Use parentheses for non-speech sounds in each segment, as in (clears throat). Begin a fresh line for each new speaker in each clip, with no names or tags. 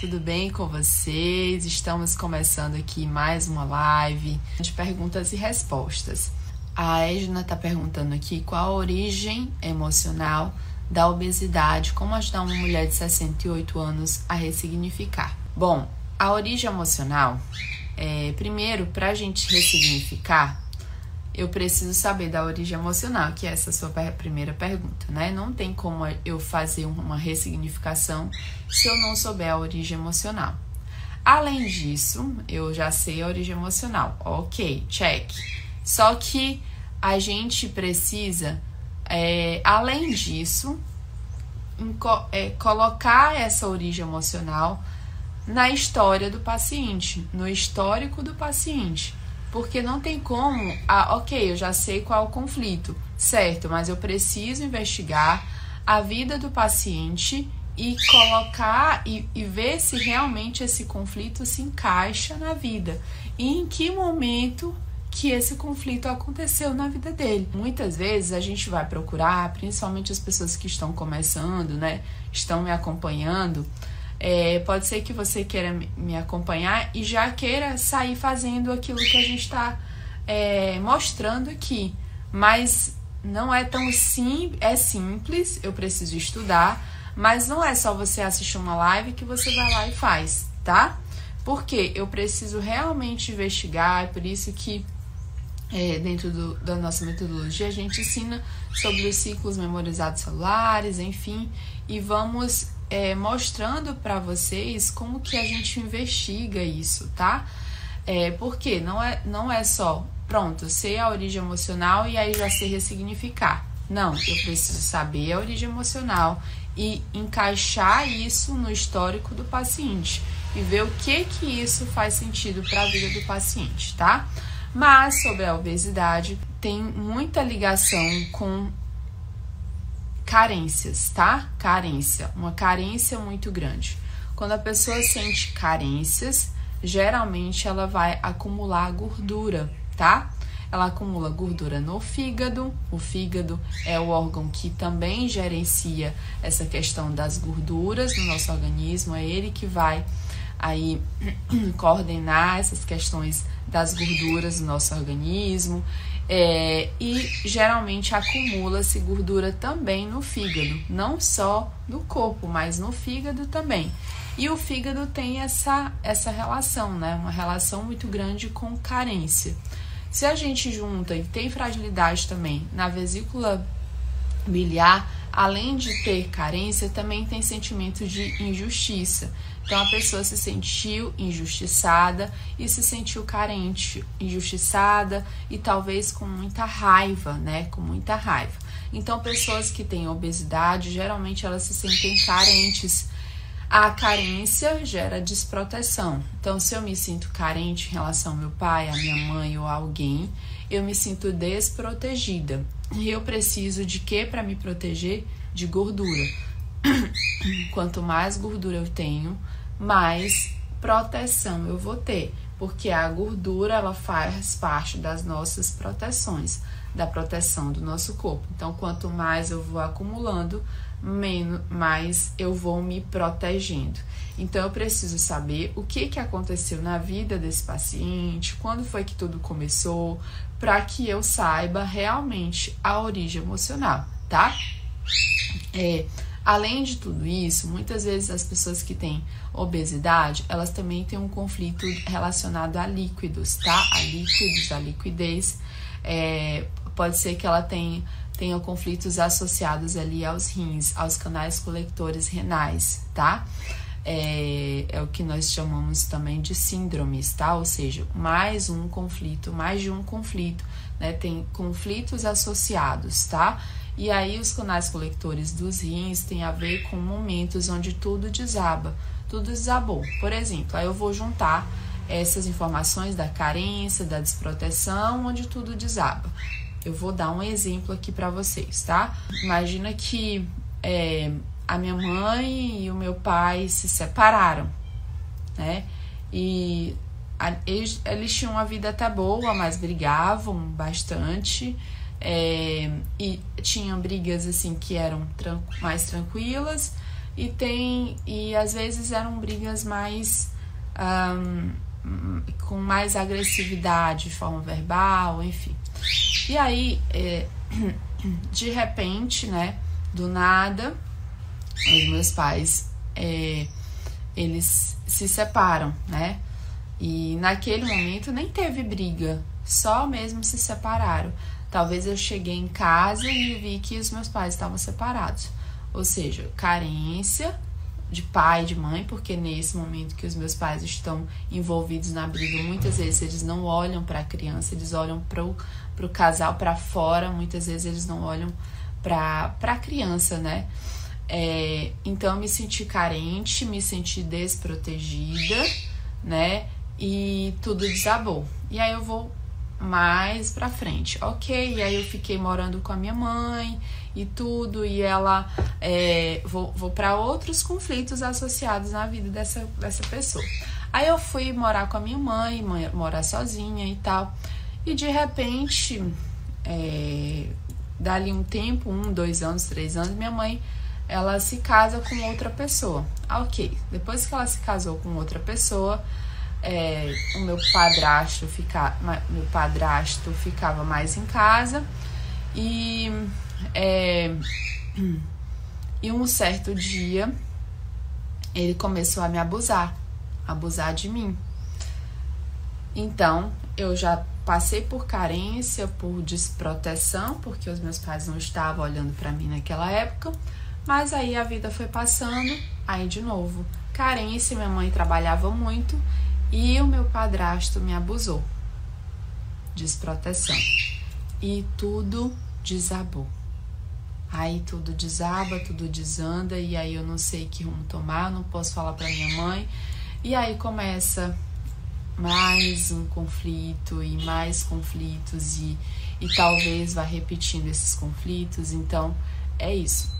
tudo bem com vocês? Estamos começando aqui mais uma live de perguntas e respostas. A Edna está perguntando aqui qual a origem emocional da obesidade, como ajudar uma mulher de 68 anos a ressignificar. Bom, a origem emocional, é, primeiro, para a gente ressignificar, eu preciso saber da origem emocional, que é essa sua primeira pergunta, né? Não tem como eu fazer uma ressignificação se eu não souber a origem emocional. Além disso, eu já sei a origem emocional. Ok, check. Só que a gente precisa, é, além disso, é, colocar essa origem emocional na história do paciente, no histórico do paciente. Porque não tem como, ah, ok, eu já sei qual é o conflito, certo, mas eu preciso investigar a vida do paciente e colocar e, e, ver se realmente esse conflito se encaixa na vida e em que momento que esse conflito aconteceu na vida dele. Muitas vezes a gente vai procurar, principalmente as pessoas que estão começando, né, estão me acompanhando, é, pode ser que você queira me acompanhar e já queira sair fazendo aquilo que a gente está é, mostrando aqui. Mas não é tão simples, é simples, eu preciso estudar, mas não é só você assistir uma live que você vai lá e faz, tá? Porque eu preciso realmente investigar, é por isso que é, dentro do, da nossa metodologia a gente ensina sobre os ciclos memorizados celulares, enfim, e vamos é, mostrando para vocês como que a gente investiga isso, tá? É, porque não é, não é só, pronto, sei a origem emocional e aí já sei ressignificar. Não, eu preciso saber a origem emocional e encaixar isso no histórico do paciente e ver o que que isso faz sentido para a vida do paciente, tá? Mas sobre a obesidade tem muita ligação com carências, tá? Carência, uma carência muito grande. Quando a pessoa sente carências, geralmente ela vai acumular gordura, tá? Ela acumula gordura no fígado. O fígado é o órgão que também gerencia essa questão das gorduras no nosso organismo, é ele que vai aí (clears throat) coordenar essas questões das gorduras no nosso organismo. É, e geralmente acumula-se gordura também no fígado, não só no corpo, mas no fígado também. E o fígado tem essa, essa relação, né? Uma relação muito grande com carência. Se a gente junta e tem fragilidade também na vesícula biliar, além de ter carência, também tem sentimento de injustiça. Então a pessoa se sentiu injustiçada e se sentiu carente, injustiçada e talvez com muita raiva, né? Com muita raiva. Então pessoas que têm obesidade, geralmente elas se sentem carentes. A carência gera desproteção. Então, se eu me sinto carente em relação ao meu pai, a minha mãe ou a alguém, eu me sinto desprotegida. E eu preciso de quê para me proteger? De gordura. (coughs) Quanto mais gordura eu tenho, mais proteção eu vou ter, porque a gordura ela faz parte das nossas proteções, da proteção do nosso corpo. Então, quanto mais eu vou acumulando, menos mais eu vou me protegendo. Então, eu preciso saber o que, que aconteceu na vida desse paciente, quando foi que tudo começou, para que eu saiba realmente a origem emocional, tá? É, Além de tudo isso, muitas vezes as pessoas que têm obesidade, elas também têm um conflito relacionado a líquidos, tá? A líquidos, a liquidez. É, pode ser que ela tenha, tenha conflitos associados ali aos rins, aos canais coletores renais, tá? É, é, o que nós chamamos também de síndromes, tá? Ou seja, mais um conflito, mais de um conflito, né? Tem conflitos associados, tá? E aí os canais coletores dos rins têm a ver com momentos onde tudo desaba, tudo desabou. Por exemplo, aí eu vou juntar essas informações da carência, da desproteção, onde tudo desaba. Eu vou dar um exemplo aqui para vocês, tá? Imagina que é, a minha mãe e o meu pai se separaram, né? E eles, eles tinham uma vida até boa, mas brigavam bastante. É, e tinham brigas assim que eram tran mais tranquilas e tem e às vezes eram brigas mais um, com mais agressividade, de forma verbal, enfim. E aí, é, (clears throat) de repente, né, do nada, os meus pais, é, eles se separam, né? E naquele momento nem teve briga, só mesmo se separaram. Talvez eu cheguei em casa e vi que os meus pais estavam separados. Ou seja, carência de pai, de mãe, porque nesse momento que os meus pais estão envolvidos na briga, muitas vezes eles não olham para a criança, eles olham para o casal para fora, muitas vezes eles não olham para a criança, né? É, então eu me senti carente, me senti desprotegida, né? E tudo desabou. E aí eu vou mais pra frente, ok? E aí eu fiquei morando com a minha mãe e tudo, e ela é, vou, vou para outros conflitos associados na vida dessa, dessa pessoa. Aí eu fui morar com a minha mãe, mãe morar sozinha e tal, e de repente, é, dali um tempo, um, dois anos, três anos, minha mãe ela se casa com outra pessoa. Ok. Depois que ela se casou com outra pessoa, é, o meu padrasto fica, meu padrasto ficava mais em casa e é, (clears throat) e um certo dia ele começou a me abusar, abusar de mim. Então eu já passei por carência, por desproteção, porque os meus pais não estavam olhando para mim naquela época. Mas aí a vida foi passando, aí de novo, carência, minha mãe trabalhava muito e o meu padrasto me abusou. Desproteção. E tudo desabou. Aí tudo desaba, tudo desanda e aí eu não sei que rumo tomar, não posso falar para minha mãe. E aí começa mais um conflito e mais conflitos e, e talvez vá repetindo esses conflitos. Então, é isso.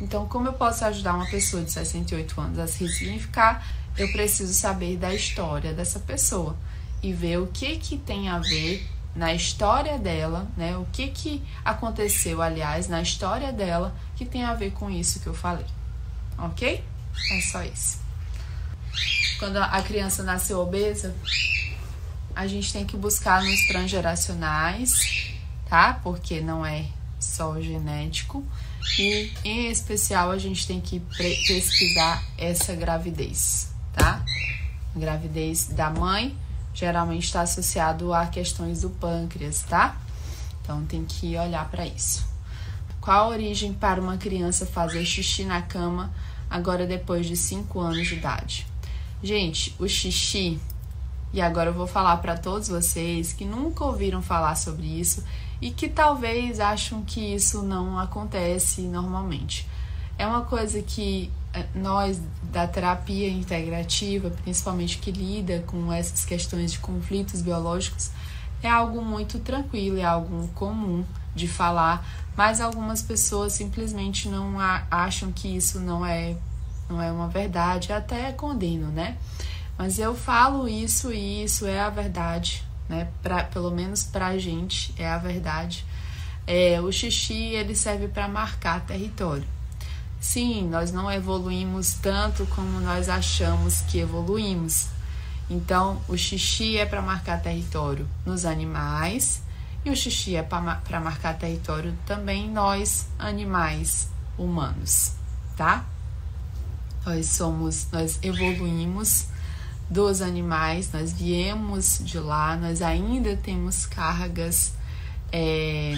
Então, como eu posso ajudar uma pessoa de 68 anos a se ressignificar? Eu preciso saber da história dessa pessoa e ver o que que tem a ver na história dela, né? O que que aconteceu, aliás, na história dela que tem a ver com isso que eu falei. OK? É só isso. Quando a criança nasceu obesa, a gente tem que buscar nos transgeracionais, tá? Porque não é só genético. E em especial a gente tem que pesquisar essa gravidez tá? Gravidez da mãe geralmente está associado a questões do pâncreas, tá? Então tem que olhar para isso. Qual a origem para uma criança fazer xixi na cama agora depois de 5 anos de idade? Gente, o xixi, e agora eu vou falar para todos vocês que nunca ouviram falar sobre isso e que talvez acham que isso não acontece normalmente. É uma coisa que é, nós da terapia integrativa, principalmente que lida com essas questões de conflitos biológicos, é algo muito tranquilo, é algo comum de falar, mas algumas pessoas simplesmente não acham que isso não é não é uma verdade, até condeno, né? Mas eu falo isso e isso é a verdade, né? Pra, pelo menos pra gente é a verdade. É, o xixi ele serve para marcar território. Sim, nós não evoluímos tanto como nós achamos que evoluímos. Então, o xixi é para marcar território nos animais e o xixi é para marcar território também nós, animais humanos, tá? Nós somos, nós evoluímos dos animais, nós viemos de lá, nós ainda temos cargas é,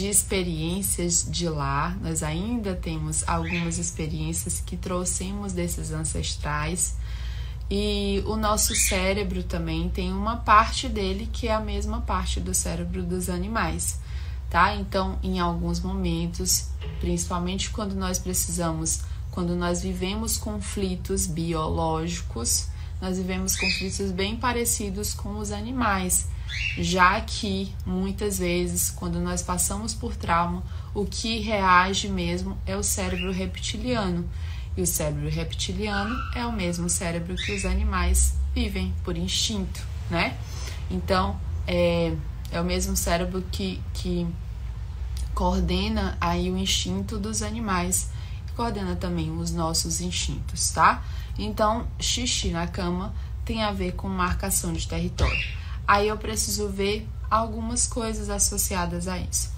de experiências de lá. Nós ainda temos algumas experiências que trouxemos desses ancestrais. E o nosso cérebro também tem uma parte dele que é a mesma parte do cérebro dos animais, tá? Então, em alguns momentos, principalmente quando nós precisamos, quando nós vivemos conflitos biológicos, nós vivemos conflitos bem parecidos com os animais já que muitas vezes, quando nós passamos por trauma, o que reage mesmo é o cérebro reptiliano. E o cérebro reptiliano é o mesmo cérebro que os animais vivem por instinto, né? Então, é, é o mesmo cérebro que, que coordena aí o instinto dos animais. coordena também os nossos instintos, tá? Então, xixi na cama tem a ver com marcação de território. Aí eu preciso ver algumas coisas associadas a isso.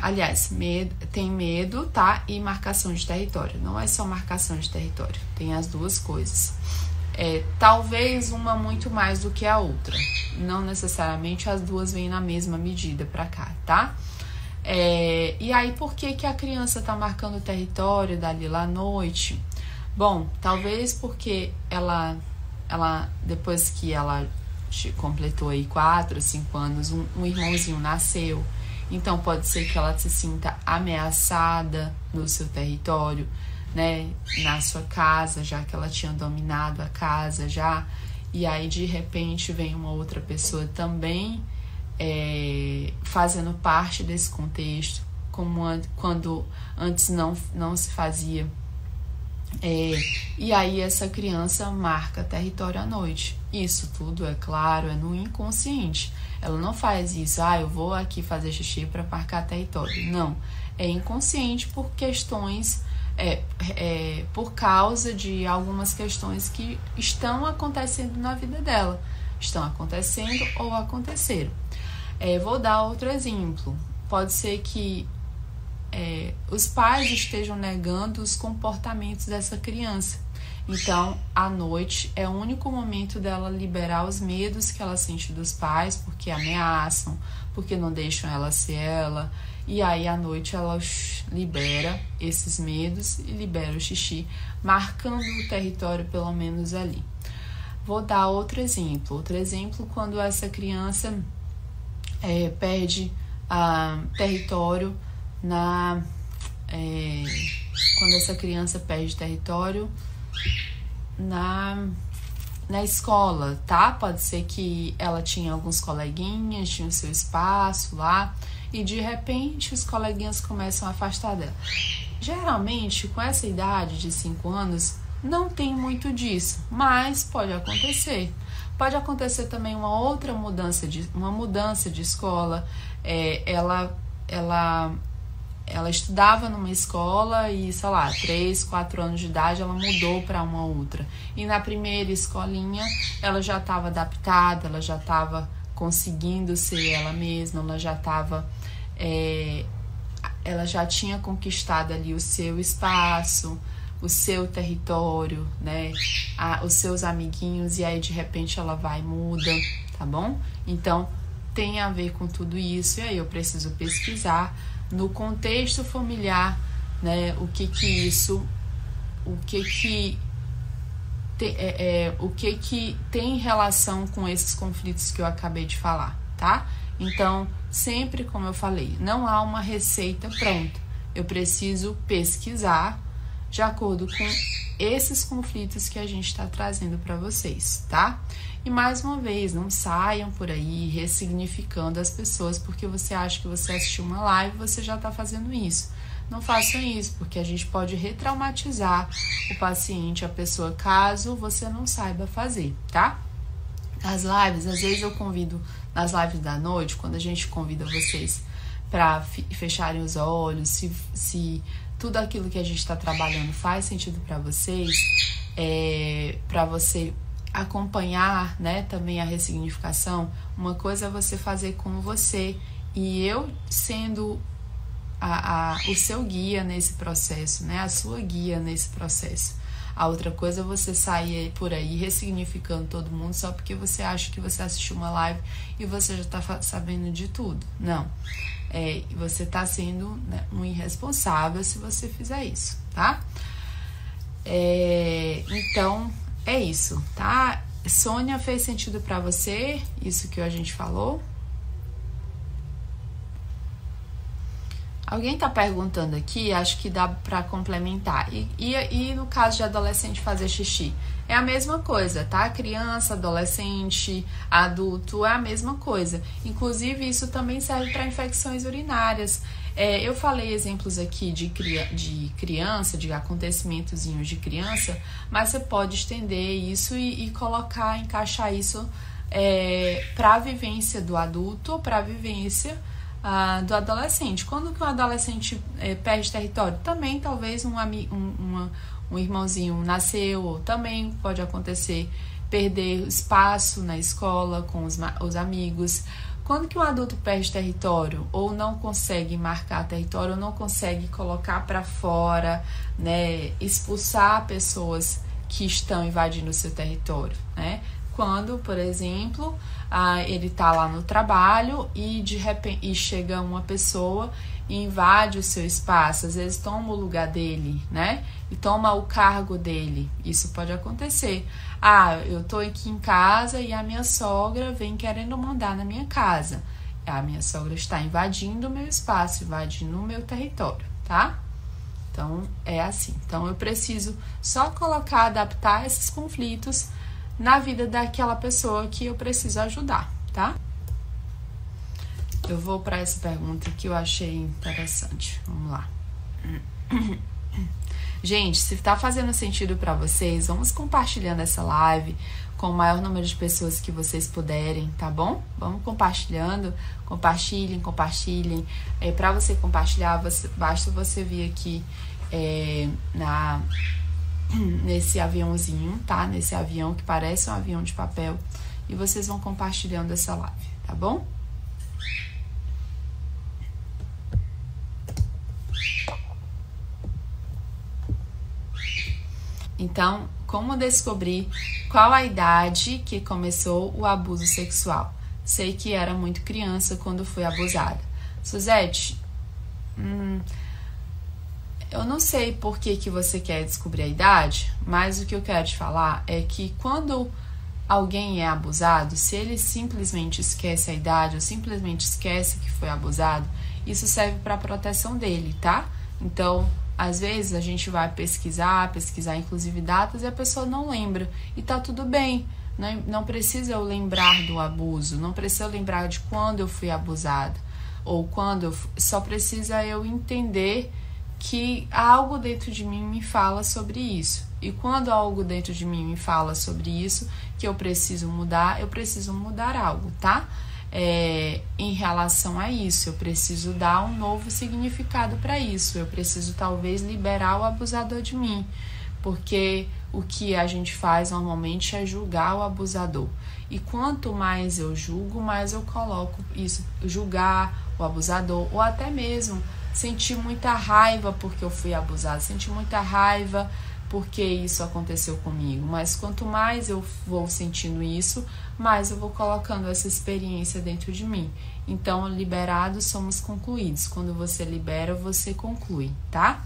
Aliás, medo, tem medo, tá? E marcação de território. Não é só marcação de território, tem as duas coisas. É, talvez uma muito mais do que a outra. Não necessariamente as duas vêm na mesma medida para cá, tá? É, e aí, por que, que a criança tá marcando o território dali lá à noite? Bom, talvez porque ela, ela depois que ela completou aí 4, 5 anos, um, um irmãozinho nasceu então pode ser que ela se sinta ameaçada no seu território, né, na sua casa, já que ela tinha dominado a casa já, e aí de repente vem uma outra pessoa também é, fazendo parte desse contexto, como quando antes não, não se fazia. É, e aí essa criança marca território à noite. Isso tudo, é claro, é no inconsciente. Ela não faz isso, ah, eu vou aqui fazer xixi para marcar território. Não. É inconsciente por questões, é, é, por causa de algumas questões que estão acontecendo na vida dela. Estão acontecendo ou aconteceram. É, vou dar outro exemplo. Pode ser que é, os pais estejam negando os comportamentos dessa criança. Então, à noite é o único momento dela liberar os medos que ela sente dos pais, porque ameaçam, porque não deixam ela ser ela. E aí, à noite, ela libera esses medos e libera o xixi, marcando o território pelo menos ali. Vou dar outro exemplo. Outro exemplo, quando essa criança é, perde ah, território na. É, quando essa criança perde território na, na escola, tá? Pode ser que ela tinha alguns coleguinhas, tinha o seu espaço lá, e de repente os coleguinhas começam a afastar dela. Geralmente, com essa idade de 5 anos, não tem muito disso, mas pode acontecer. Pode acontecer também uma outra mudança de uma mudança de escola. É, ela ela ela estudava numa escola e, sei lá, 3, 4 anos de idade ela mudou para uma outra. E na primeira escolinha ela já estava adaptada, ela já estava conseguindo ser ela mesma, ela já estava. É, ela já tinha conquistado ali o seu espaço, o seu território, né? A, os seus amiguinhos, e aí de repente ela vai e muda, tá bom? Então tem a ver com tudo isso, e aí eu preciso pesquisar no contexto familiar, né, o que que isso, o que que te, é, é, o que que tem relação com esses conflitos que eu acabei de falar, tá? Então, sempre como eu falei, não há uma receita pronta. Eu preciso pesquisar de acordo com esses conflitos que a gente está trazendo para vocês, tá? E mais uma vez, não saiam por aí ressignificando as pessoas porque você acha que você assistiu uma live e você já está fazendo isso. Não façam isso, porque a gente pode retraumatizar o paciente, a pessoa, caso você não saiba fazer, tá? As lives, às vezes eu convido nas lives da noite, quando a gente convida vocês para fecharem os olhos, se, se tudo aquilo que a gente está trabalhando faz sentido para vocês, é, para você acompanhar, né, também a ressignificação. Uma coisa é você fazer com você e eu sendo a, a, o seu guia nesse processo, né, a sua guia nesse processo. A outra coisa é você sair por aí ressignificando todo mundo só porque você acha que você assistiu uma live e você já está sabendo de tudo. Não. É, você está sendo né, um irresponsável se você fizer isso, tá? É, então, é isso, tá? Sônia, fez sentido para você isso que a gente falou? Alguém está perguntando aqui, acho que dá para complementar. E, e, e, no caso de adolescente fazer xixi? É a mesma coisa, tá? Criança, adolescente, adulto, é a mesma coisa. Inclusive, isso também serve para infecções urinárias. É, eu falei exemplos aqui de, de criança, de acontecimentos de criança, mas você pode estender isso e, e colocar, encaixar isso é, para a vivência do adulto ou para a vivência ah, do adolescente. Quando que o adolescente é, perde território? Também talvez um, um, uma, um irmãozinho nasceu, ou também pode acontecer perder espaço na escola com os, os amigos. Quando que um adulto perde território ou não consegue marcar território, ou não consegue colocar para fora, né, expulsar pessoas que estão invadindo o seu território, né? Quando, por exemplo, ah, ele está lá no trabalho e de repente e chega uma pessoa invade o seu espaço, às vezes toma o lugar dele, né? E toma o cargo dele. Isso pode acontecer. Ah, eu tô aqui em casa e a minha sogra vem querendo mandar na minha casa. A minha sogra está invadindo o meu espaço, invadindo o meu território, tá? Então é assim. Então eu preciso só colocar, adaptar esses conflitos na vida daquela pessoa que eu preciso ajudar, tá? Eu vou para essa pergunta que eu achei interessante. Vamos lá. Gente, se tá fazendo sentido para vocês, vamos compartilhando essa live com o maior número de pessoas que vocês puderem, tá bom? Vamos compartilhando, compartilhem, compartilhem. É, para você compartilhar, você, basta você vir aqui é, na nesse aviãozinho, tá? Nesse avião que parece um avião de papel e vocês vão compartilhando essa live, tá bom? Então, como descobrir qual a idade que começou o abuso sexual? Sei que era muito criança quando fui abusada. Suzette, hum, eu não sei por que, que você quer descobrir a idade, mas o que eu quero te falar é que quando alguém é abusado, se ele simplesmente esquece a idade ou simplesmente esquece que foi abusado, isso serve para proteção dele, tá? Então, às vezes a gente vai pesquisar, pesquisar inclusive datas e a pessoa não lembra e tá tudo bem. Não, não precisa eu lembrar do abuso, não precisa eu lembrar de quando eu fui abusada ou quando eu, só precisa eu entender que algo dentro de mim me fala sobre isso. E quando algo dentro de mim me fala sobre isso, que eu preciso mudar, eu preciso mudar algo, tá? É, em relação a isso, eu preciso dar um novo significado para isso. Eu preciso talvez liberar o abusador de mim, porque o que a gente faz normalmente é julgar o abusador. E quanto mais eu julgo, mais eu coloco isso, julgar o abusador, ou até mesmo senti muita raiva porque eu fui abusada, senti muita raiva porque isso aconteceu comigo. Mas quanto mais eu vou sentindo isso, mais eu vou colocando essa experiência dentro de mim. Então, liberados somos concluídos. Quando você libera, você conclui, tá?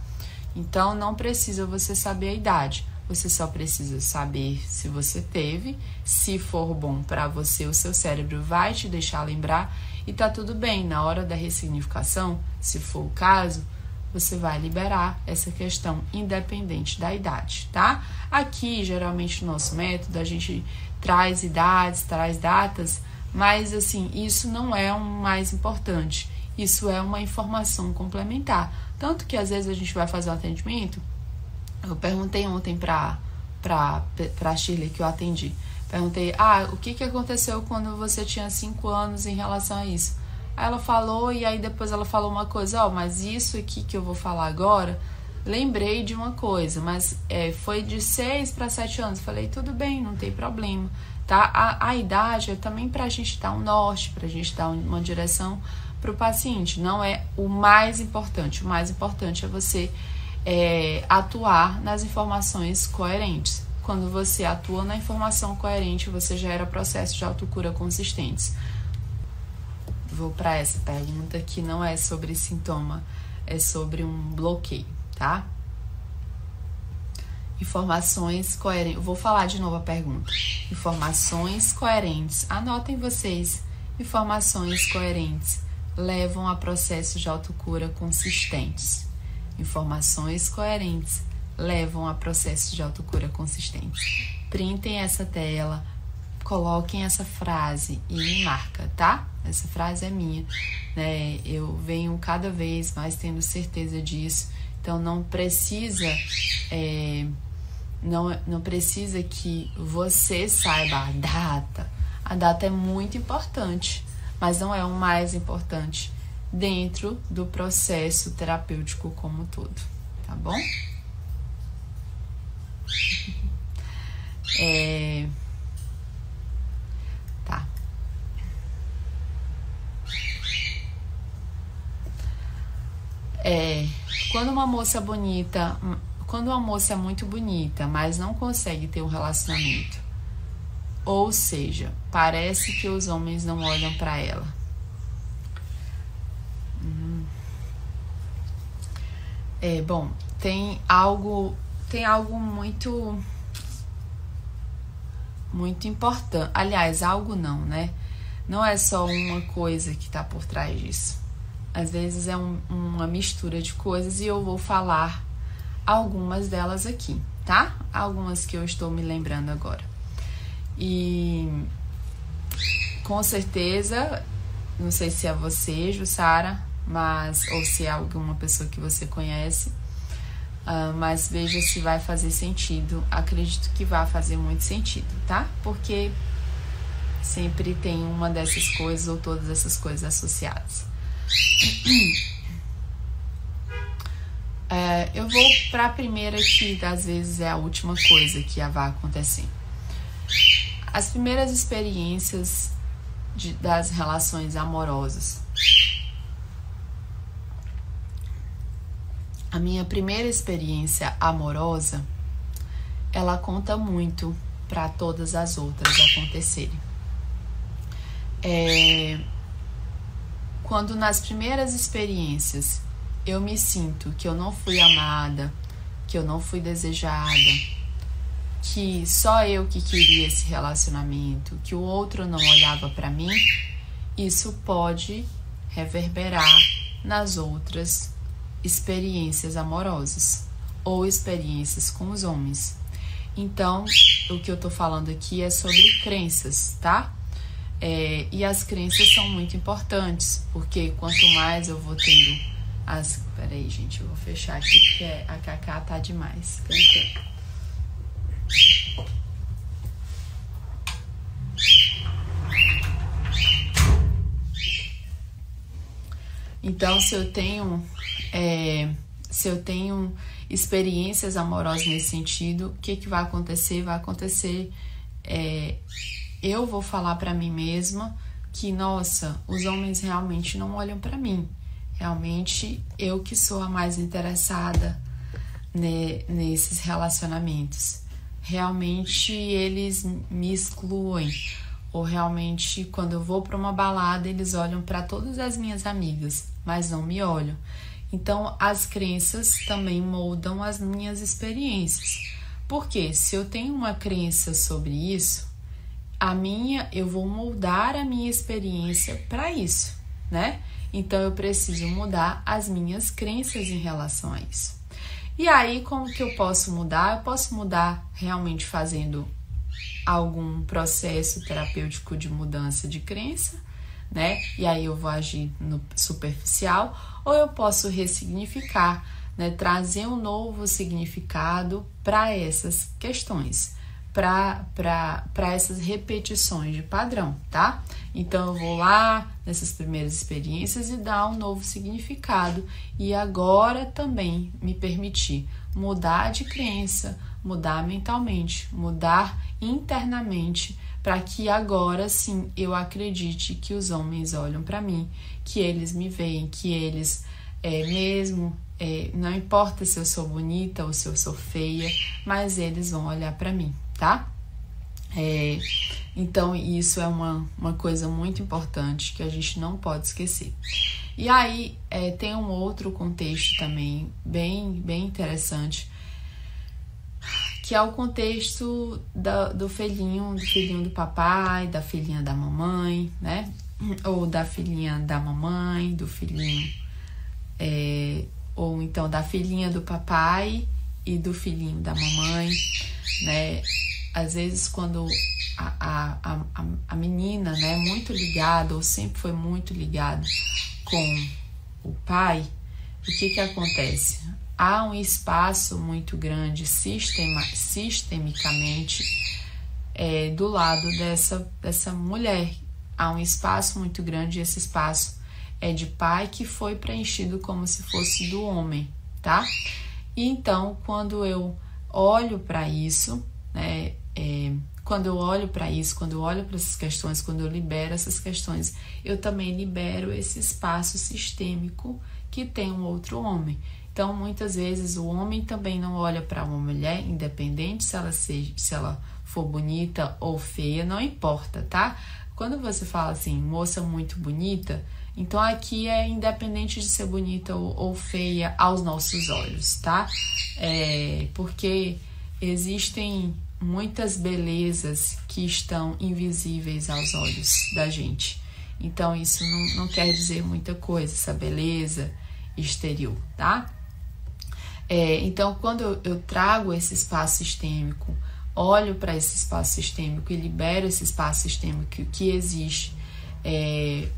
Então, não precisa você saber a idade. Você só precisa saber se você teve, se for bom para você, o seu cérebro vai te deixar lembrar e tá tudo bem, na hora da ressignificação, se for o caso, você vai liberar essa questão independente da idade, tá? Aqui, geralmente, no nosso método, a gente traz idades, traz datas, mas assim, isso não é o mais importante. Isso é uma informação complementar. Tanto que às vezes a gente vai fazer um atendimento. Eu perguntei ontem para para para Shirley que eu atendi. Perguntei, ah, o que, que aconteceu quando você tinha cinco anos em relação a isso? Aí ela falou, e aí depois ela falou uma coisa, ó, oh, mas isso aqui que eu vou falar agora, lembrei de uma coisa, mas é, foi de seis para sete anos. Falei, tudo bem, não tem problema, tá? A, a idade é também para a gente dar um norte, para a gente dar uma direção para o paciente. Não é o mais importante. O mais importante é você é, atuar nas informações coerentes. Quando você atua na informação coerente, você gera processos de autocura consistentes. Vou para essa pergunta que não é sobre sintoma, é sobre um bloqueio, tá? Informações coerentes. Vou falar de novo a pergunta. Informações coerentes. Anotem vocês. Informações coerentes levam a processos de autocura consistentes. Informações coerentes levam a processos de autocura consistentes. Printem essa tela, coloquem essa frase e marca, tá? Essa frase é minha, né? Eu venho cada vez mais tendo certeza disso. Então não precisa é, não, não precisa que você saiba a data. A data é muito importante, mas não é o mais importante. dentro do processo terapêutico como um todo, tá bom? (laughs) É... Tá. É, quando uma moça bonita, quando uma moça é muito bonita, mas não consegue ter um relacionamento, ou seja, parece que os homens não olham para ela. Hum. É, bom, tem algo, tem algo muito muito importante. Aliás, algo não, né? Não é só uma coisa que está por trás disso. Às vezes é um, uma mistura de coisas e eu vou falar algumas delas aqui, tá? Algumas que eu estou me lembrando agora. E com certeza, não sei se é você, Jussara, mas ou se é alguma pessoa que você conhece, uh, mas veja se vai fazer sentido. Acredito que vai fazer muito sentido, tá? Porque sempre tem uma dessas coisas ou todas essas coisas associadas. É, eu vou para a primeira que às vezes é a última coisa que vai acontecer. As primeiras experiências de, das relações amorosas. A minha primeira experiência amorosa, ela conta muito para todas as outras acontecerem. É, quando nas primeiras experiências eu me sinto que eu não fui amada, que eu não fui desejada, que só eu que queria esse relacionamento, que o outro não olhava para mim, isso pode reverberar nas outras experiências amorosas ou experiências com os homens. Então, o que eu tô falando aqui é sobre crenças, tá? É, e as crenças são muito importantes, porque quanto mais eu vou tendo as. Peraí, gente, eu vou fechar aqui porque a Cacá tá demais. Cantando. Então, se eu tenho, é, se eu tenho experiências amorosas nesse sentido, o que, que vai acontecer? Vai acontecer, é, eu vou falar para mim mesma que, nossa, os homens realmente não olham para mim. Realmente, eu que sou a mais interessada né, nesses relacionamentos realmente eles me excluem. Ou realmente, quando eu vou para uma balada, eles olham para todas as minhas amigas, mas não me olham. Então, as crenças também moldam as minhas experiências. Porque se eu tenho uma crença sobre isso, a minha, eu vou moldar a minha experiência para isso, né? Então eu preciso mudar as minhas crenças em relação a isso. E aí, como que eu posso mudar? Eu posso mudar realmente fazendo algum processo terapêutico de mudança de crença, né? E aí eu vou agir no superficial, ou eu posso ressignificar, né? Trazer um novo significado para essas questões para essas repetições de padrão, tá? Então eu vou lá nessas primeiras experiências e dar um novo significado e agora também me permitir mudar de crença, mudar mentalmente, mudar internamente para que agora sim eu acredite que os homens olham para mim, que eles me veem, que eles é, mesmo é, não importa se eu sou bonita ou se eu sou feia, mas eles vão olhar para mim, tá? É, então, isso é uma, uma coisa muito importante que a gente não pode esquecer. E aí, é, tem um outro contexto também bem, bem interessante, que é o contexto da, do filhinho, do filhinho do papai, da filhinha da mamãe, né? Ou da filhinha da mamãe, do filhinho, é, ou então da filhinha do papai e do filhinho da mamãe, né? Às vezes quando a, a, a, a menina né, é muito ligada ou sempre foi muito ligada com o pai, o que, que acontece? Há um espaço muito grande sistema, sistemicamente é, do lado dessa, dessa mulher. Há um espaço muito grande e esse espaço é de pai que foi preenchido como se fosse do homem, tá? E então, quando eu olho para isso, né, é, quando eu olho para isso, quando eu olho para essas questões, quando eu libero essas questões, eu também libero esse espaço sistêmico que tem um outro homem. Então, muitas vezes o homem também não olha para uma mulher, independente se ela seja, se ela for bonita ou feia, não importa, tá? Quando você fala assim, moça muito bonita, então aqui é independente de ser bonita ou, ou feia aos nossos olhos, tá? É, porque existem muitas belezas que estão invisíveis aos olhos da gente. Então, isso não, não quer dizer muita coisa, essa beleza exterior, tá? É, então, quando eu, trago esse espaço sistêmico, olho para esse espaço sistêmico e libero esse espaço sistêmico que, que existe é,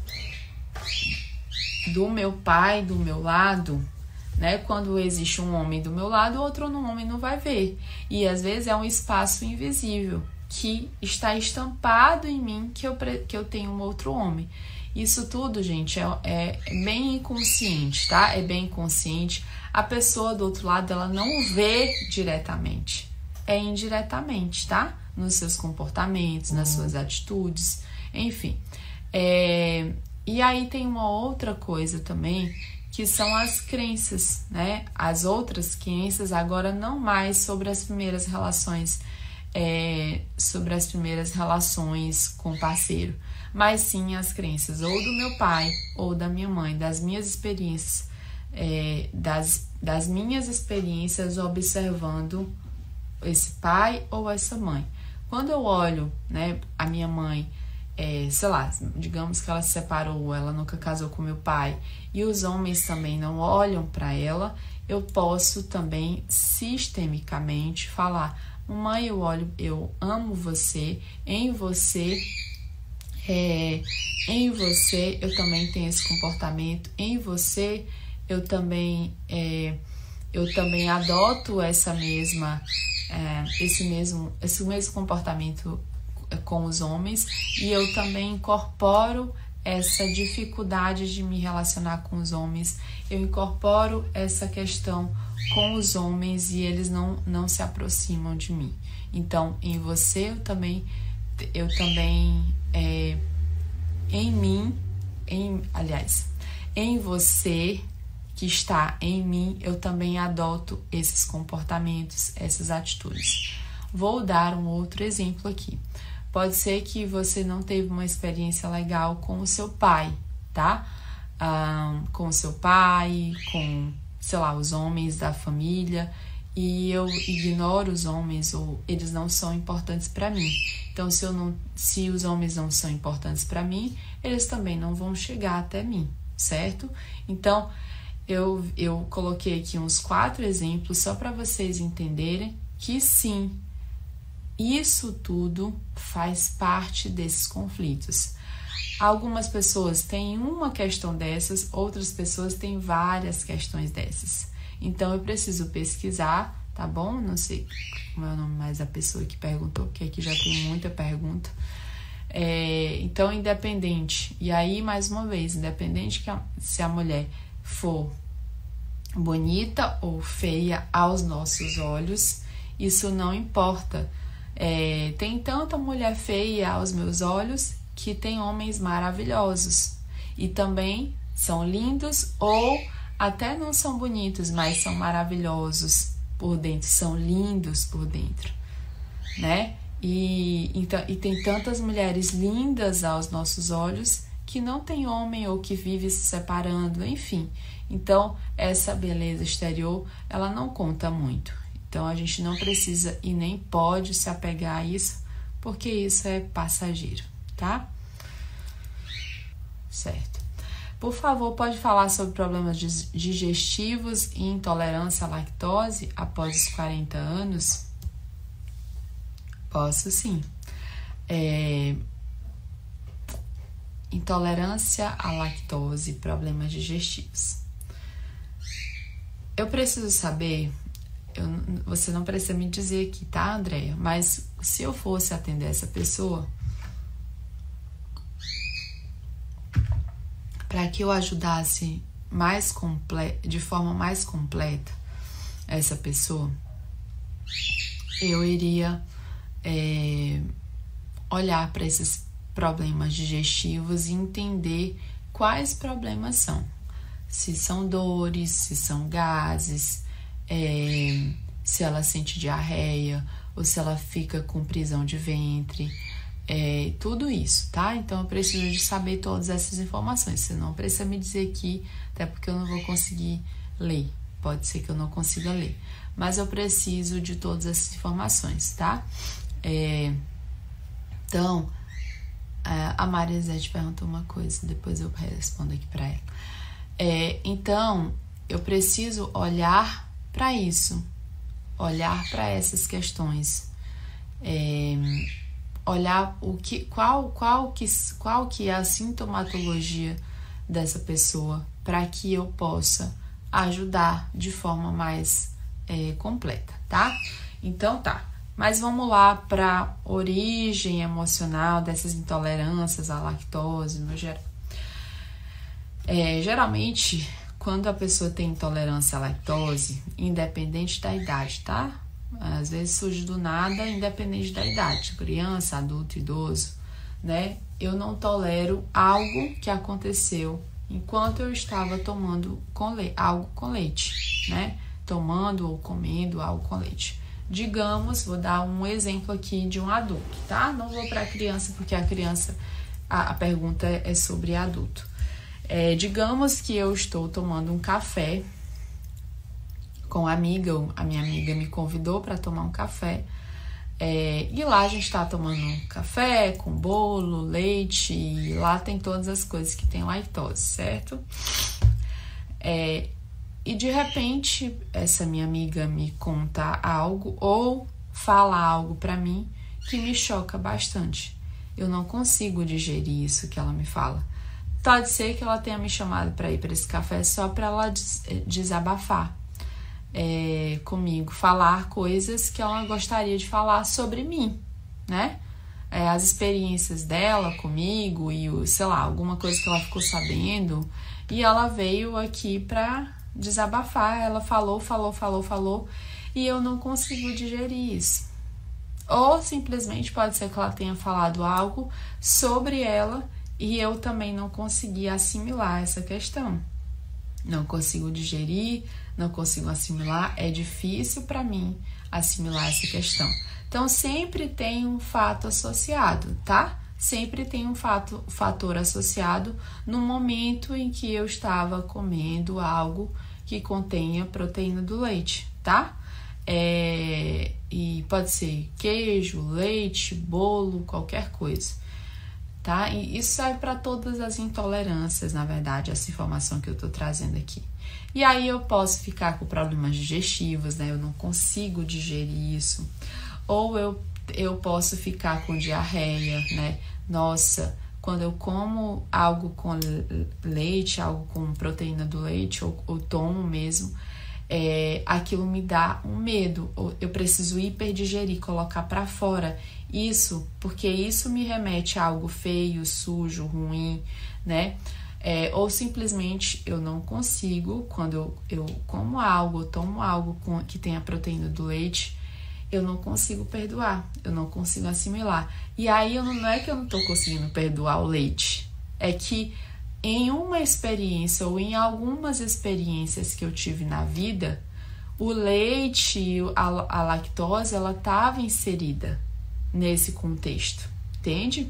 do meu pai, do meu lado, né? Quando existe um homem do meu lado, outro homem não vai ver. E às vezes é um espaço invisível que está estampado em mim que eu, que eu tenho um outro homem. Isso tudo, gente, é, é bem inconsciente, tá? É bem inconsciente. A pessoa do outro lado, ela não vê diretamente, é indiretamente, tá? Nos seus comportamentos, nas uhum. suas atitudes, enfim. É... E aí tem uma outra coisa também que são as crenças, né? As outras crenças agora não mais sobre as primeiras relações, é, sobre as primeiras relações com o parceiro, mas sim as crenças ou do meu pai ou da minha mãe, das minhas experiências, é, das, das minhas experiências observando esse pai ou essa mãe. Quando eu olho, né, a minha mãe é, sei lá, digamos que ela se separou, ela nunca casou com meu pai, e os homens também não olham para ela, eu posso também sistemicamente falar: Mãe, eu olho, eu amo você, em você, é, em você eu também tenho esse comportamento, em você eu também, é, eu também adoto essa mesma, é, esse mesmo, esse mesmo comportamento com os homens e eu também incorporo essa dificuldade de me relacionar com os homens, eu incorporo essa questão com os homens e eles não, não se aproximam de mim. Então, em você eu também, eu também, é, em mim, em, aliás, em você que está em mim, eu também adoto esses comportamentos, essas atitudes. Vou dar um outro exemplo aqui. Pode ser que você não teve uma experiência legal com o seu pai, tá? Ah, com o seu pai, com, sei lá, os homens da família e eu ignoro os homens ou eles não são importantes para mim. Então, se eu não, se os homens não são importantes para mim, eles também não vão chegar até mim, certo? Então, eu, eu coloquei aqui uns quatro exemplos só para vocês entenderem que sim, isso tudo faz parte desses conflitos. Algumas pessoas têm uma questão dessas, outras pessoas têm várias questões dessas. Então eu preciso pesquisar, tá bom? Não sei como é o nome mais da pessoa que perguntou, que aqui já tem muita pergunta. É, então, independente, e aí mais uma vez, independente que a, se a mulher for bonita ou feia aos nossos olhos, isso não importa é, tem tanta mulher feia aos meus olhos que tem homens maravilhosos e também são lindos ou até não são bonitos, mas são maravilhosos por dentro, são lindos por dentro, né? E, então, e tem tantas mulheres lindas aos nossos olhos que não tem homem ou que vive se separando, enfim. Então, essa beleza exterior, ela não conta muito. Então a gente não precisa e nem pode se apegar a isso, porque isso é passageiro, tá? Certo. Por favor, pode falar sobre problemas digestivos e intolerância à lactose após os 40 anos? Posso sim. É... Intolerância à lactose, problemas digestivos. Eu preciso saber eu, você não precisa me dizer aqui, tá, Andréia? Mas se eu fosse atender essa pessoa, para que eu ajudasse mais de forma mais completa essa pessoa, eu iria é, olhar para esses problemas digestivos e entender quais problemas são. Se são dores, se são gases, é, se ela sente diarreia ou se ela fica com prisão de ventre, é, tudo isso, tá? Então eu preciso de saber todas essas informações. Você não precisa me dizer aqui, até porque eu não vou conseguir ler. Pode ser que eu não consiga ler, mas eu preciso de todas essas informações, tá? É, então, a Marisete perguntou uma coisa, depois eu respondo aqui para ela. É, então, eu preciso olhar para isso, olhar para essas questões, é, olhar o que, qual, qual que, qual que é a sintomatologia dessa pessoa, para que eu possa ajudar de forma mais é, completa, tá? Então tá. Mas vamos lá para origem emocional dessas intolerâncias à lactose no geral. É, geralmente, quando a pessoa tem intolerância à lactose, independente da idade, tá? Às vezes surge do nada, independente da idade, criança, adulto, idoso, né? Eu não tolero algo que aconteceu enquanto eu estava tomando com algo com leite, né? Tomando ou comendo algo com leite. Digamos, vou dar um exemplo aqui de um adulto, tá? Não vou para a criança, porque a criança, a, a pergunta é sobre adulto. É, digamos que eu estou tomando um café com a amiga, a minha amiga me convidou para tomar um café. É, e lá a gente está tomando um café com bolo, leite, e lá tem todas as coisas que tem lactose, certo? É, e de repente essa minha amiga me conta algo ou fala algo para mim que me choca bastante. Eu não consigo digerir isso que ela me fala. Pode ser que ela tenha me chamado para ir para esse café só para ela eh, desabafar é, comigo, falar coisas que ela gostaria de falar sobre mim, né? É, as experiências dela comigo e, o, sei lá, alguma coisa que ela ficou sabendo. E ela veio aqui para desabafar. Ela falou, falou, falou, falou. E eu não consigo digerir isso. Ou simplesmente pode ser que ela tenha falado algo sobre ela e eu também não consegui assimilar essa questão. Não consigo digerir, não consigo assimilar, é difícil para mim assimilar essa questão. Então sempre tem um fato associado, tá? Sempre tem um fato, fator associado no momento em que eu estava comendo algo que contenha proteína do leite, tá? É, e pode ser queijo, leite, bolo, qualquer coisa tá? E isso serve para todas as intolerâncias, na verdade, essa informação que eu tô trazendo aqui. E aí eu posso ficar com problemas digestivos, né? Eu não consigo digerir isso. Ou eu, eu posso ficar com diarreia, né? Nossa, quando eu como algo com leite, algo com proteína do leite, ou, ou tomo mesmo, é, aquilo me dá um medo. Eu preciso hiperdigerir, colocar para fora isso, porque isso me remete a algo feio, sujo, ruim, né? É, ou simplesmente eu não consigo, quando eu, eu como algo, tomo algo com, que tenha proteína do leite, eu não consigo perdoar, eu não consigo assimilar. E aí não, não é que eu não tô conseguindo perdoar o leite, é que em uma experiência ou em algumas experiências que eu tive na vida, o leite, a, a lactose, ela estava inserida nesse contexto, entende?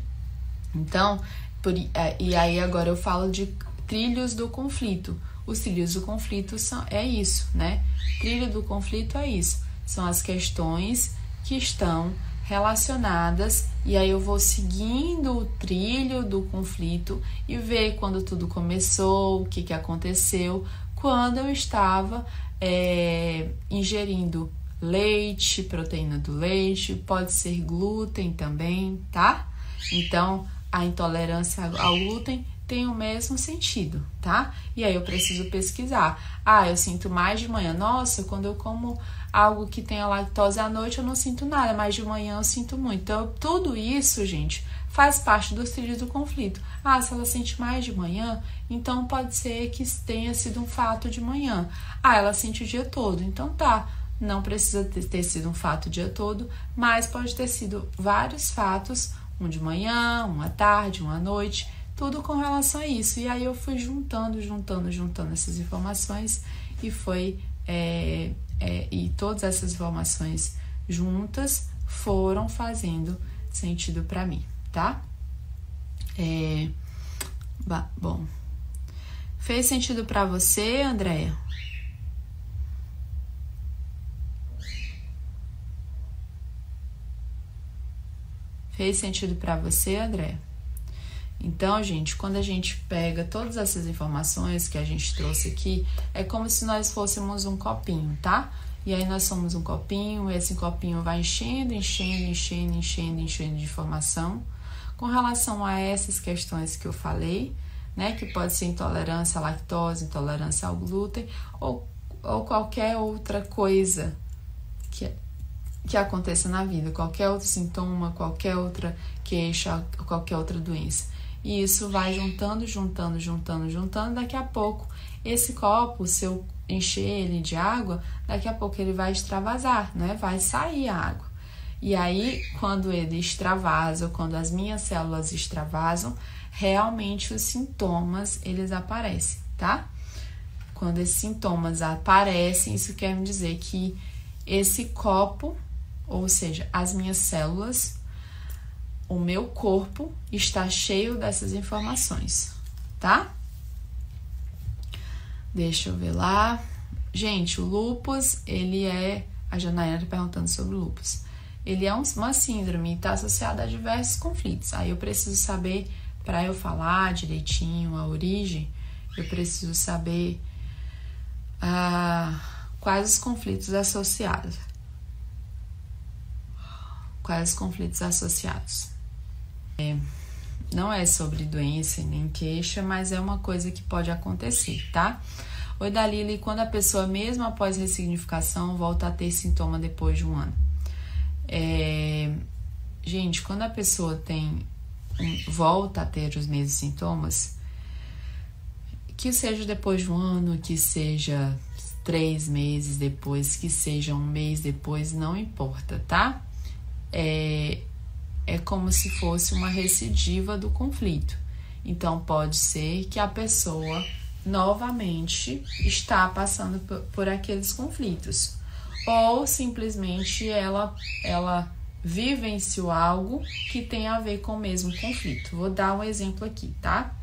Então, por, é, e aí agora eu falo de trilhos do conflito. Os trilhos do conflito são é isso, né? Trilho do conflito é isso. São as questões que estão relacionadas e aí eu vou seguindo o trilho do conflito e ver quando tudo começou, o que, que aconteceu, quando eu estava é, ingerindo leite, proteína do leite, pode ser glúten também, tá? Então, a intolerância ao glúten tem o mesmo sentido, tá? E aí eu preciso pesquisar. Ah, eu sinto mais de manhã. Nossa, quando eu como algo que tenha lactose à noite eu não sinto nada, mas de manhã eu sinto muito. Então, tudo isso, gente, faz parte dos trilhos do conflito. Ah, se ela sente mais de manhã, então pode ser que tenha sido um fato de manhã. Ah, ela sente o dia todo, então tá. Não precisa ter sido um fato o dia todo, mas pode ter sido vários fatos, um de manhã, um à tarde, um à noite tudo com relação a isso. E aí eu fui juntando, juntando, juntando essas informações e foi é, é, e todas essas informações juntas foram fazendo sentido para mim, tá? É, bom, fez sentido para você, Andréia? Fez sentido para você, André? Então, gente, quando a gente pega todas essas informações que a gente trouxe aqui, é como se nós fôssemos um copinho, tá? E aí nós somos um copinho, esse copinho vai enchendo, enchendo, enchendo, enchendo, enchendo de informação. Com relação a essas questões que eu falei, né, que pode ser intolerância à lactose, intolerância ao glúten ou, ou qualquer outra coisa que, que aconteça na vida, qualquer outro sintoma, qualquer outra queixa, qualquer outra doença. E isso vai juntando, juntando, juntando, juntando. Daqui a pouco, esse copo, se eu encher ele de água, daqui a pouco ele vai extravasar, né? Vai sair a água. E aí, quando ele extravasa, quando as minhas células extravasam, realmente os sintomas eles aparecem, tá? Quando esses sintomas aparecem, isso quer dizer que esse copo, ou seja, as minhas células, o meu corpo está cheio dessas informações, tá? Deixa eu ver lá. Gente, o lupus, ele é. A Janaína tá perguntando sobre o lupus. Ele é uma síndrome e está associado a diversos conflitos. Aí eu preciso saber, para eu falar direitinho a origem, eu preciso saber ah, quais os conflitos associados. Quais os conflitos associados. É, não é sobre doença nem queixa, mas é uma coisa que pode acontecer, tá? Oi, Dalila, quando a pessoa, mesmo após ressignificação, volta a ter sintoma depois de um ano? É, gente, quando a pessoa tem volta a ter os mesmos sintomas, que seja depois de um ano, que seja três meses depois, que seja um mês depois, não importa, tá? É, é como se fosse uma recidiva do conflito. Então, pode ser que a pessoa novamente está passando por, aqueles conflitos ou simplesmente ela ela vivenciou algo que tem a ver com o mesmo conflito. Vou dar um exemplo aqui, tá?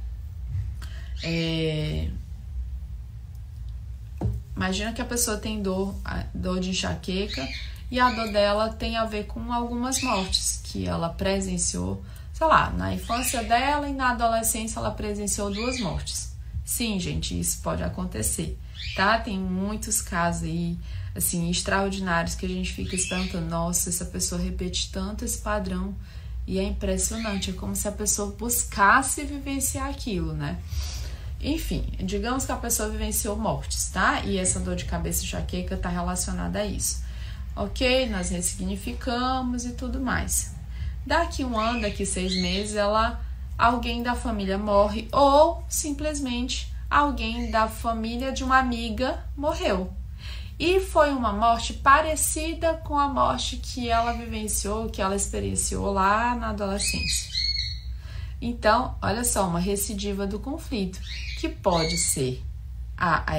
É... Imagina que a pessoa tem dor, dor de enxaqueca e a dor dela tem a ver com algumas mortes que ela presenciou, sei lá, na infância dela e na adolescência ela presenciou duas mortes. Sim, gente, isso pode acontecer, tá? Tem muitos casos aí, assim, extraordinários que a gente fica se nossa, essa pessoa repete tanto esse padrão e é impressionante, é como se a pessoa buscasse vivenciar aquilo, né? Enfim, digamos que a pessoa vivenciou mortes, tá? E essa dor de cabeça e enxaqueca tá relacionada a isso ok? Nós ressignificamos e tudo mais. Daqui um ano, daqui seis meses, ela, alguém da família morre ou simplesmente alguém da família de uma amiga morreu. E foi uma morte parecida com a morte que ela vivenciou, que ela experienciou lá na adolescência. Então, olha só, uma recidiva do conflito, que pode ser a, a,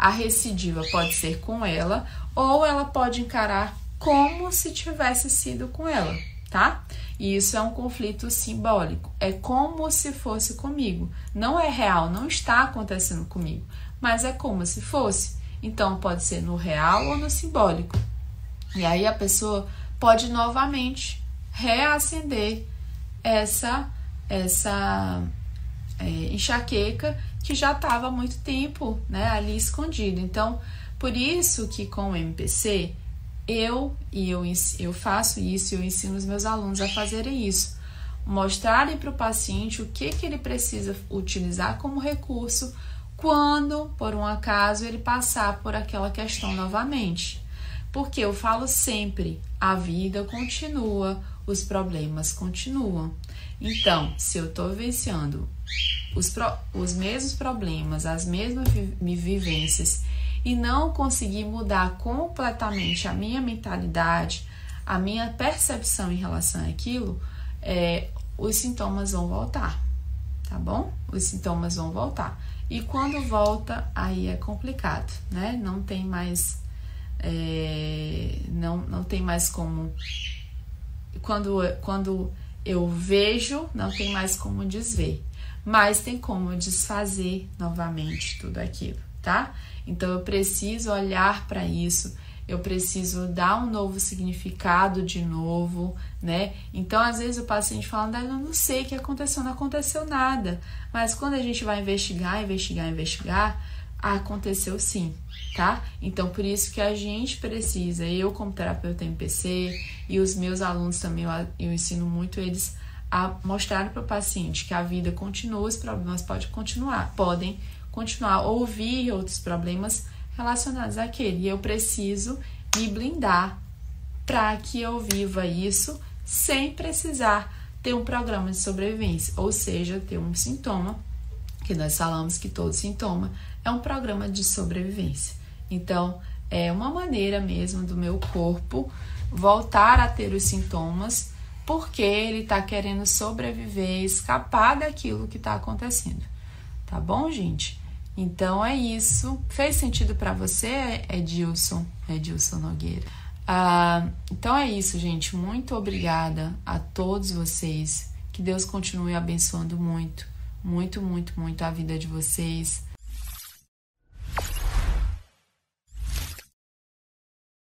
a recidiva pode ser com ela ou ela pode encarar como se tivesse sido com ela, tá? E isso é um conflito simbólico. É como se fosse comigo. Não é real, não está acontecendo comigo, mas é como se fosse. Então pode ser no real ou no simbólico. E aí a pessoa pode novamente reacender essa essa é, enxaqueca que já estava há muito tempo, né, ali escondido. Então por isso que com o MPC eu e eu, eu faço isso, eu ensino os meus alunos a fazerem isso. mostrarem para o paciente o que, que ele precisa utilizar como recurso quando, por um acaso, ele passar por aquela questão novamente. Porque eu falo sempre, a vida continua, os problemas continuam. Então, se eu estou vivenciando os, pro, os mesmos problemas, as mesmas vi, vivências e não conseguir mudar completamente a minha mentalidade, a minha percepção em relação àquilo, é, os sintomas vão voltar, tá bom? Os sintomas vão voltar. E quando volta, aí é complicado, né? Não tem mais. É, não, não tem mais como. Quando, quando eu vejo, não tem mais como desver. Mas tem como desfazer novamente tudo aquilo, tá? Então eu preciso olhar para isso eu preciso dar um novo significado de novo, né? Então, às vezes o paciente fala, eu não sei o que aconteceu, não aconteceu nada. Mas quando a gente vai investigar, investigar, investigar, aconteceu sim, tá? Então, por isso que a gente precisa, eu como terapeuta MPC e os meus alunos também, eu, eu ensino muito eles a mostrar para o paciente que a vida continua, os problemas podem continuar, podem continuar, ouvir outros problemas relacionados àquele. E eu preciso me blindar para que eu viva isso sem precisar ter um programa de sobrevivência, ou seja, ter um sintoma, que nós falamos que todo sintoma é um programa de sobrevivência. Então, é uma maneira mesmo do meu corpo voltar a ter os sintomas porque ele está querendo sobreviver, escapar daquilo que está acontecendo. Tá bom, gente? Então é isso. Fez sentido para você, Edilson? Edilson Nogueira. Ah, então é isso, gente. Muito obrigada a todos vocês. Que Deus continue abençoando muito, muito, muito, muito a vida de vocês.